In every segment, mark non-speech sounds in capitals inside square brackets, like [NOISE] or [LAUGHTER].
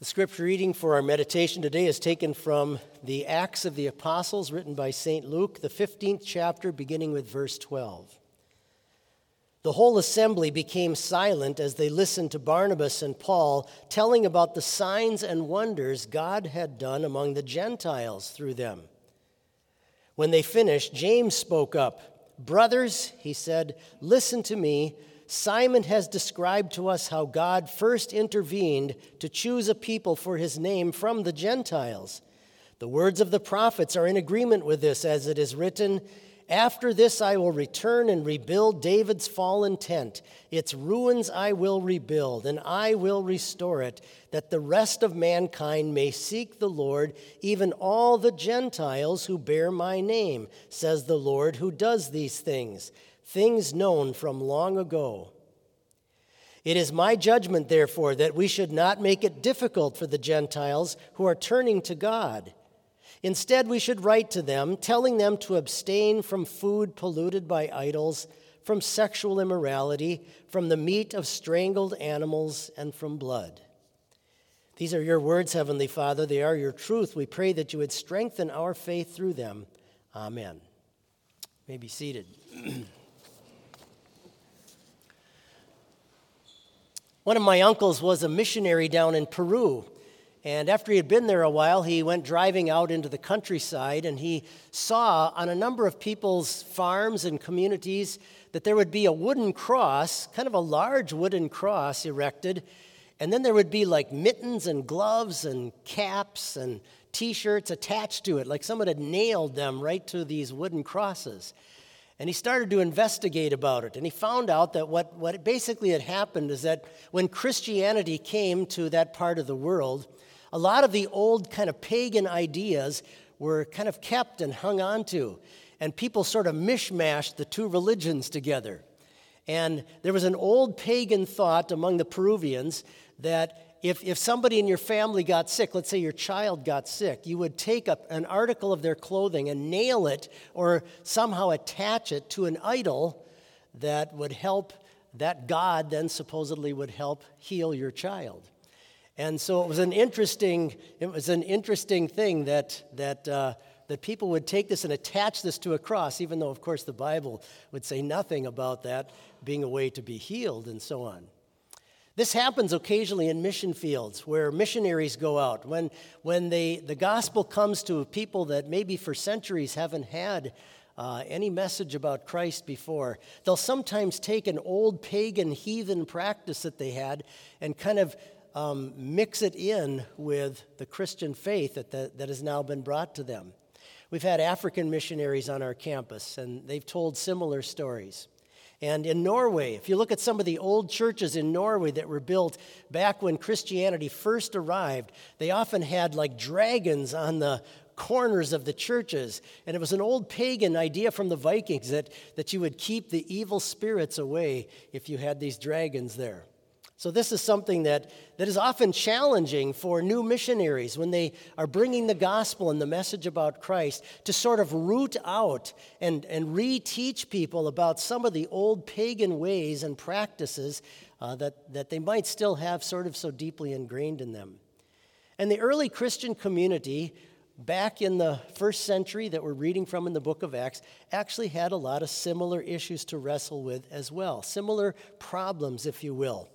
The scripture reading for our meditation today is taken from the Acts of the Apostles, written by St. Luke, the 15th chapter, beginning with verse 12. The whole assembly became silent as they listened to Barnabas and Paul telling about the signs and wonders God had done among the Gentiles through them. When they finished, James spoke up. Brothers, he said, listen to me. Simon has described to us how God first intervened to choose a people for his name from the Gentiles. The words of the prophets are in agreement with this, as it is written After this I will return and rebuild David's fallen tent. Its ruins I will rebuild, and I will restore it, that the rest of mankind may seek the Lord, even all the Gentiles who bear my name, says the Lord who does these things things known from long ago. It is my judgment, therefore, that we should not make it difficult for the Gentiles who are turning to God. Instead, we should write to them, telling them to abstain from food polluted by idols, from sexual immorality, from the meat of strangled animals, and from blood. These are your words, Heavenly Father. They are your truth. We pray that you would strengthen our faith through them. Amen. You may be seated. [CLEARS THROAT] One of my uncles was a missionary down in Peru. And after he had been there a while, he went driving out into the countryside and he saw on a number of people's farms and communities that there would be a wooden cross, kind of a large wooden cross erected. And then there would be like mittens and gloves and caps and t shirts attached to it, like someone had nailed them right to these wooden crosses. And he started to investigate about it. And he found out that what, what basically had happened is that when Christianity came to that part of the world, a lot of the old kind of pagan ideas were kind of kept and hung on to. And people sort of mishmashed the two religions together. And there was an old pagan thought among the Peruvians that if, if somebody in your family got sick, let's say your child got sick, you would take an article of their clothing and nail it or somehow attach it to an idol that would help, that God then supposedly would help heal your child. And so it was an interesting, it was an interesting thing that, that, uh, that people would take this and attach this to a cross, even though, of course, the Bible would say nothing about that being a way to be healed and so on. This happens occasionally in mission fields where missionaries go out. When, when they, the gospel comes to people that maybe for centuries haven't had uh, any message about Christ before, they'll sometimes take an old pagan heathen practice that they had and kind of um, mix it in with the Christian faith that, that, that has now been brought to them. We've had African missionaries on our campus, and they've told similar stories. And in Norway, if you look at some of the old churches in Norway that were built back when Christianity first arrived, they often had like dragons on the corners of the churches. And it was an old pagan idea from the Vikings that, that you would keep the evil spirits away if you had these dragons there. So, this is something that, that is often challenging for new missionaries when they are bringing the gospel and the message about Christ to sort of root out and, and reteach people about some of the old pagan ways and practices uh, that, that they might still have sort of so deeply ingrained in them. And the early Christian community, back in the first century that we're reading from in the book of Acts, actually had a lot of similar issues to wrestle with as well, similar problems, if you will.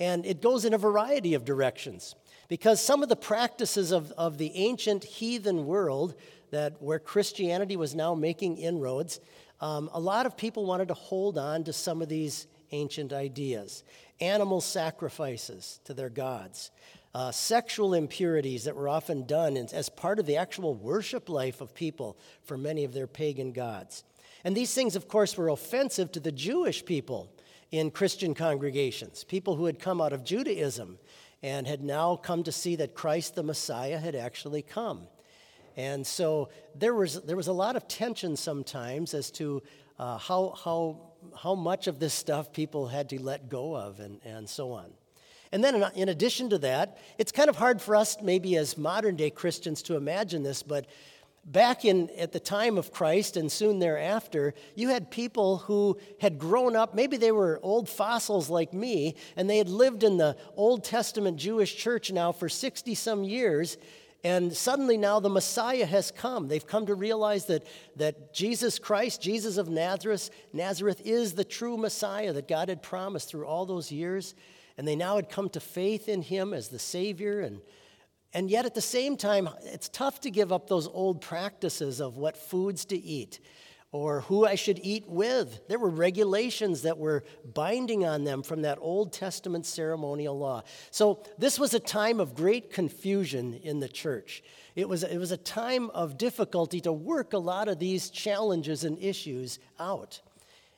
And it goes in a variety of directions because some of the practices of, of the ancient heathen world that where Christianity was now making inroads, um, a lot of people wanted to hold on to some of these ancient ideas. Animal sacrifices to their gods, uh, sexual impurities that were often done as part of the actual worship life of people for many of their pagan gods. And these things, of course, were offensive to the Jewish people in Christian congregations, people who had come out of Judaism and had now come to see that Christ the Messiah had actually come. And so there was, there was a lot of tension sometimes as to uh, how, how, how much of this stuff people had to let go of and, and so on. And then, in addition to that, it's kind of hard for us, maybe as modern day Christians, to imagine this, but Back in at the time of Christ and soon thereafter, you had people who had grown up, maybe they were old fossils like me, and they had lived in the Old Testament Jewish church now for 60 some years, and suddenly now the Messiah has come. They've come to realize that, that Jesus Christ, Jesus of Nazareth, Nazareth is the true Messiah that God had promised through all those years. And they now had come to faith in him as the Savior and and yet, at the same time, it's tough to give up those old practices of what foods to eat or who I should eat with. There were regulations that were binding on them from that Old Testament ceremonial law. So, this was a time of great confusion in the church. It was, it was a time of difficulty to work a lot of these challenges and issues out.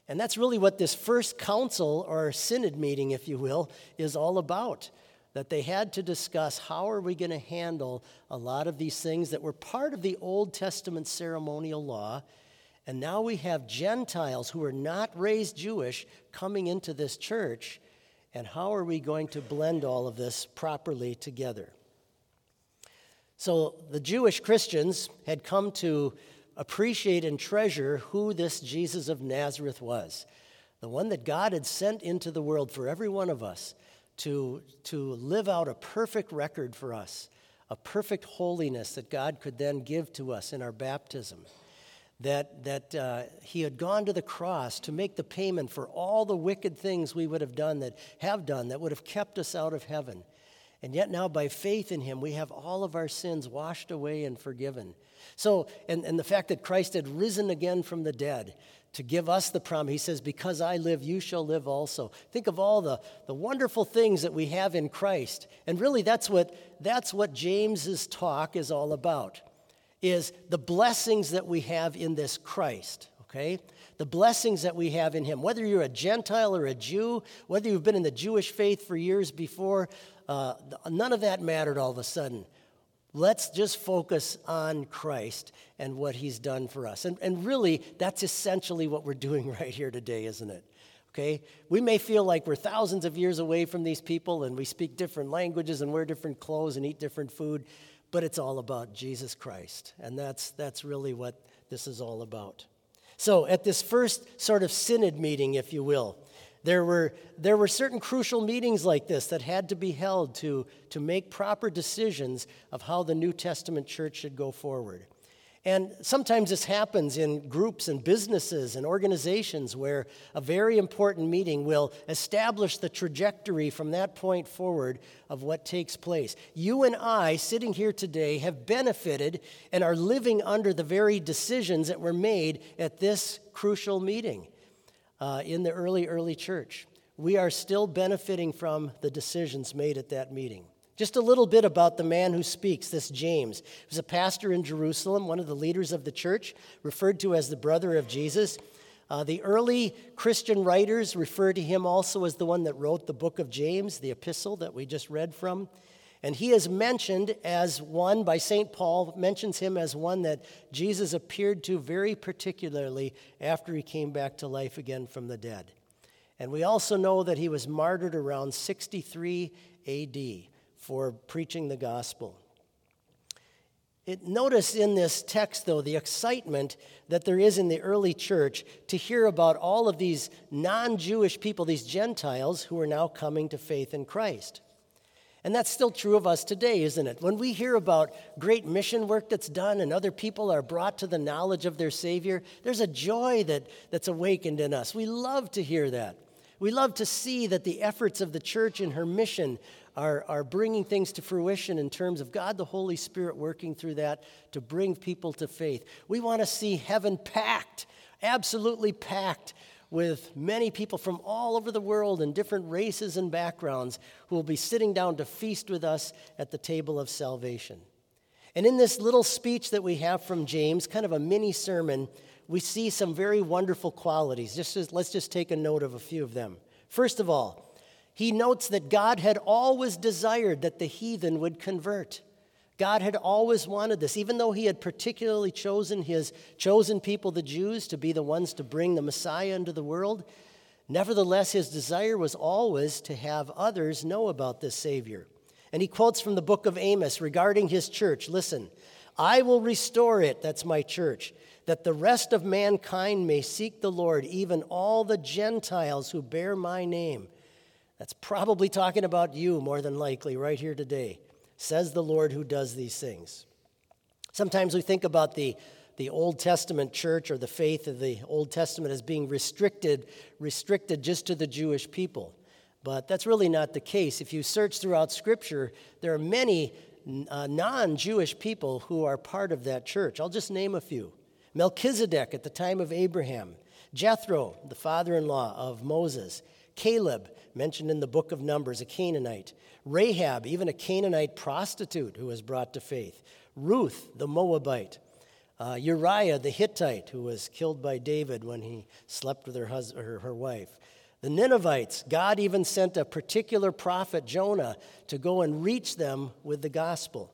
And that's really what this first council or synod meeting, if you will, is all about that they had to discuss how are we going to handle a lot of these things that were part of the Old Testament ceremonial law. And now we have Gentiles who are not raised Jewish coming into this church. And how are we going to blend all of this properly together? So the Jewish Christians had come to appreciate and treasure who this Jesus of Nazareth was, the one that God had sent into the world for every one of us to, to live out a perfect record for us, a perfect holiness that God could then give to us in our baptism. That, that uh, he had gone to the cross to make the payment for all the wicked things we would have done, that have done, that would have kept us out of heaven. And yet now, by faith in him, we have all of our sins washed away and forgiven. So, and, and the fact that Christ had risen again from the dead, to give us the promise. He says, Because I live, you shall live also. Think of all the, the wonderful things that we have in Christ. And really, that's what, that's what James's talk is all about, is the blessings that we have in this Christ, okay? The blessings that we have in him. Whether you're a Gentile or a Jew, whether you've been in the Jewish faith for years before, uh, none of that mattered all of a sudden. Let's just focus on Christ and what he's done for us. And, and really, that's essentially what we're doing [LAUGHS] right here today, isn't it? Okay? We may feel like we're thousands of years away from these people and we speak different languages and wear different clothes and eat different food, but it's all about Jesus Christ. And that's, that's really what this is all about. So, at this first sort of synod meeting, if you will, there were, there were certain crucial meetings like this that had to be held to, to make proper decisions of how the New Testament church should go forward. And sometimes this happens in groups and businesses and organizations where a very important meeting will establish the trajectory from that point forward of what takes place. You and I, sitting here today, have benefited and are living under the very decisions that were made at this crucial meeting uh, in the early, early church. We are still benefiting from the decisions made at that meeting. Just a little bit about the man who speaks, this James. He was a pastor in Jerusalem, one of the leaders of the church, referred to as the brother of Jesus. Uh, the early Christian writers refer to him also as the one that wrote the book of James, the epistle that we just read from. And he is mentioned as one, by St. Paul, mentions him as one that Jesus appeared to very particularly after he came back to life again from the dead. And we also know that he was martyred around 63 AD for preaching the gospel. It, notice in this text, though, the excitement that there is in the early church to hear about all of these non Jewish people, these Gentiles, who are now coming to faith in Christ. And that's still true of us today, isn't it? When we hear about great mission work that's done and other people are brought to the knowledge of their Savior, there's a joy that, that's awakened in us. We love to hear that. We love to see that the efforts of the church in her mission are, are bringing things to fruition in terms of God the Holy Spirit working through that to bring people to faith. We want to see heaven packed, absolutely packed with many people from all over the world and different races and backgrounds who will be sitting down to feast with us at the table of salvation. And in this little speech that we have from James, kind of a mini sermon, we see some very wonderful qualities. Just as, let's just take a note of a few of them. First of all, he notes that God had always desired that the heathen would convert. God had always wanted this, even though He had particularly chosen His chosen people, the Jews, to be the ones to bring the Messiah into the world. Nevertheless, His desire was always to have others know about this Savior. And he quotes from the book of Amos regarding his church Listen, I will restore it, that's my church, that the rest of mankind may seek the Lord, even all the Gentiles who bear my name. That's probably talking about you more than likely right here today, says the Lord who does these things. Sometimes we think about the, the Old Testament church or the faith of the Old Testament as being restricted, restricted just to the Jewish people. But that's really not the case. If you search throughout Scripture, there are many uh, non Jewish people who are part of that church. I'll just name a few Melchizedek at the time of Abraham, Jethro, the father in law of Moses, Caleb, mentioned in the book of Numbers, a Canaanite, Rahab, even a Canaanite prostitute who was brought to faith, Ruth, the Moabite, uh, Uriah, the Hittite, who was killed by David when he slept with her, husband, her, her wife. The Ninevites, God even sent a particular prophet, Jonah, to go and reach them with the gospel.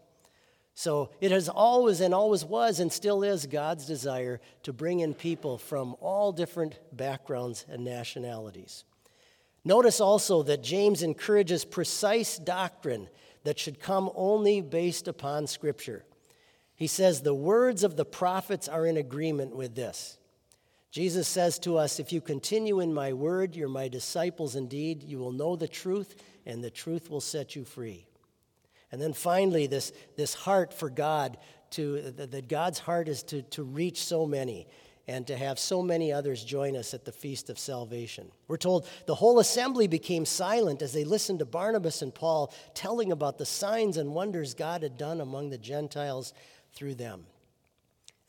So it has always and always was and still is God's desire to bring in people from all different backgrounds and nationalities. Notice also that James encourages precise doctrine that should come only based upon Scripture. He says, The words of the prophets are in agreement with this. Jesus says to us, If you continue in my word, you're my disciples indeed. You will know the truth, and the truth will set you free. And then finally, this, this heart for God, to, that God's heart is to, to reach so many and to have so many others join us at the feast of salvation. We're told the whole assembly became silent as they listened to Barnabas and Paul telling about the signs and wonders God had done among the Gentiles through them.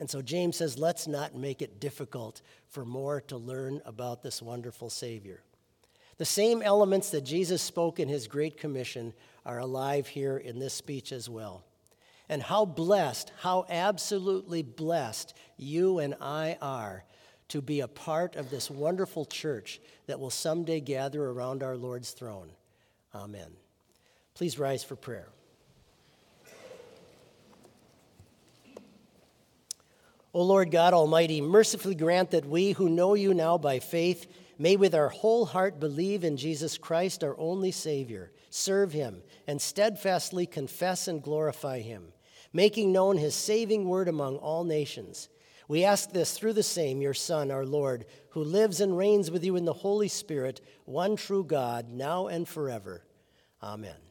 And so James says, let's not make it difficult for more to learn about this wonderful Savior. The same elements that Jesus spoke in his Great Commission are alive here in this speech as well. And how blessed, how absolutely blessed you and I are to be a part of this wonderful church that will someday gather around our Lord's throne. Amen. Please rise for prayer. O Lord God Almighty, mercifully grant that we who know you now by faith may with our whole heart believe in Jesus Christ, our only Savior, serve him, and steadfastly confess and glorify him, making known his saving word among all nations. We ask this through the same, your Son, our Lord, who lives and reigns with you in the Holy Spirit, one true God, now and forever. Amen.